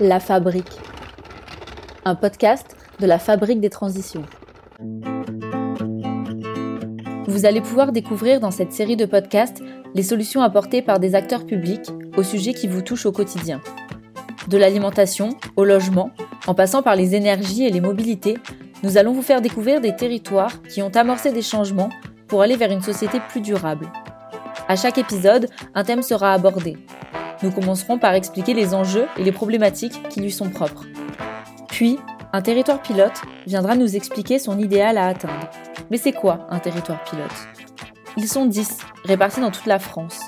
La Fabrique, un podcast de la Fabrique des Transitions. Vous allez pouvoir découvrir dans cette série de podcasts les solutions apportées par des acteurs publics aux sujets qui vous touchent au quotidien. De l'alimentation au logement, en passant par les énergies et les mobilités, nous allons vous faire découvrir des territoires qui ont amorcé des changements pour aller vers une société plus durable. À chaque épisode, un thème sera abordé. Nous commencerons par expliquer les enjeux et les problématiques qui lui sont propres. Puis, un territoire pilote viendra nous expliquer son idéal à atteindre. Mais c'est quoi un territoire pilote? Ils sont 10, répartis dans toute la France.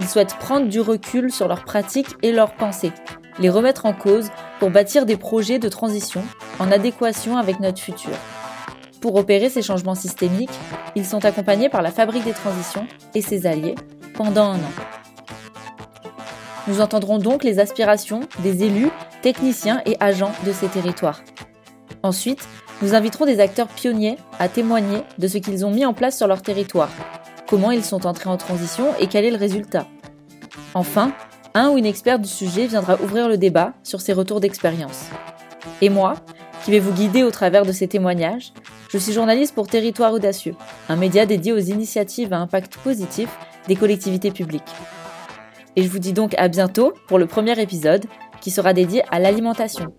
Ils souhaitent prendre du recul sur leurs pratiques et leurs pensées, les remettre en cause pour bâtir des projets de transition en adéquation avec notre futur. Pour opérer ces changements systémiques, ils sont accompagnés par la Fabrique des Transitions et ses alliés pendant un an. Nous entendrons donc les aspirations des élus, techniciens et agents de ces territoires. Ensuite, nous inviterons des acteurs pionniers à témoigner de ce qu'ils ont mis en place sur leur territoire, comment ils sont entrés en transition et quel est le résultat. Enfin, un ou une experte du sujet viendra ouvrir le débat sur ses retours d'expérience. Et moi, qui vais vous guider au travers de ces témoignages, je suis journaliste pour Territoire Audacieux, un média dédié aux initiatives à impact positif des collectivités publiques. Et je vous dis donc à bientôt pour le premier épisode qui sera dédié à l'alimentation.